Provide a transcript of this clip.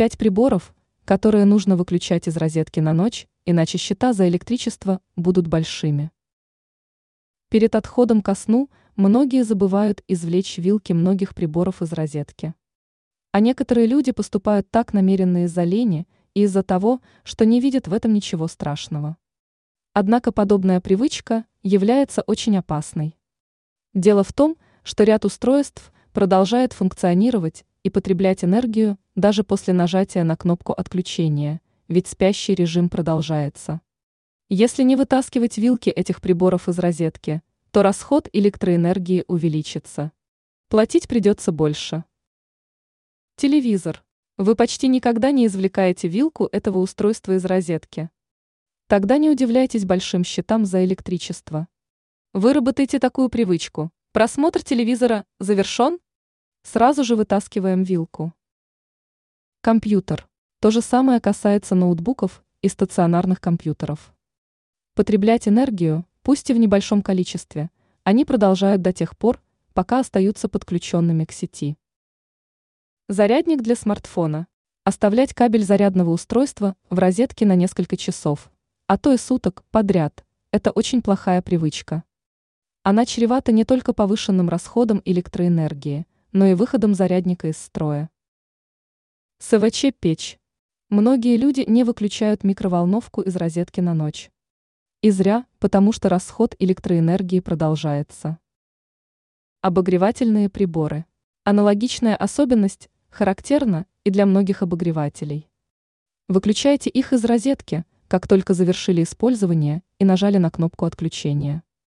пять приборов, которые нужно выключать из розетки на ночь, иначе счета за электричество будут большими. Перед отходом ко сну многие забывают извлечь вилки многих приборов из розетки. А некоторые люди поступают так намеренно из-за лени и из-за того, что не видят в этом ничего страшного. Однако подобная привычка является очень опасной. Дело в том, что ряд устройств продолжает функционировать и потреблять энергию даже после нажатия на кнопку отключения, ведь спящий режим продолжается. Если не вытаскивать вилки этих приборов из розетки, то расход электроэнергии увеличится. Платить придется больше. Телевизор. Вы почти никогда не извлекаете вилку этого устройства из розетки. Тогда не удивляйтесь большим счетам за электричество. Выработайте такую привычку. Просмотр телевизора завершен? Сразу же вытаскиваем вилку. Компьютер. То же самое касается ноутбуков и стационарных компьютеров. Потреблять энергию, пусть и в небольшом количестве, они продолжают до тех пор, пока остаются подключенными к сети. Зарядник для смартфона. Оставлять кабель зарядного устройства в розетке на несколько часов, а то и суток подряд – это очень плохая привычка. Она чревата не только повышенным расходом электроэнергии, но и выходом зарядника из строя. СВЧ-печь. Многие люди не выключают микроволновку из розетки на ночь. И зря, потому что расход электроэнергии продолжается. Обогревательные приборы. Аналогичная особенность характерна и для многих обогревателей. Выключайте их из розетки, как только завершили использование и нажали на кнопку отключения.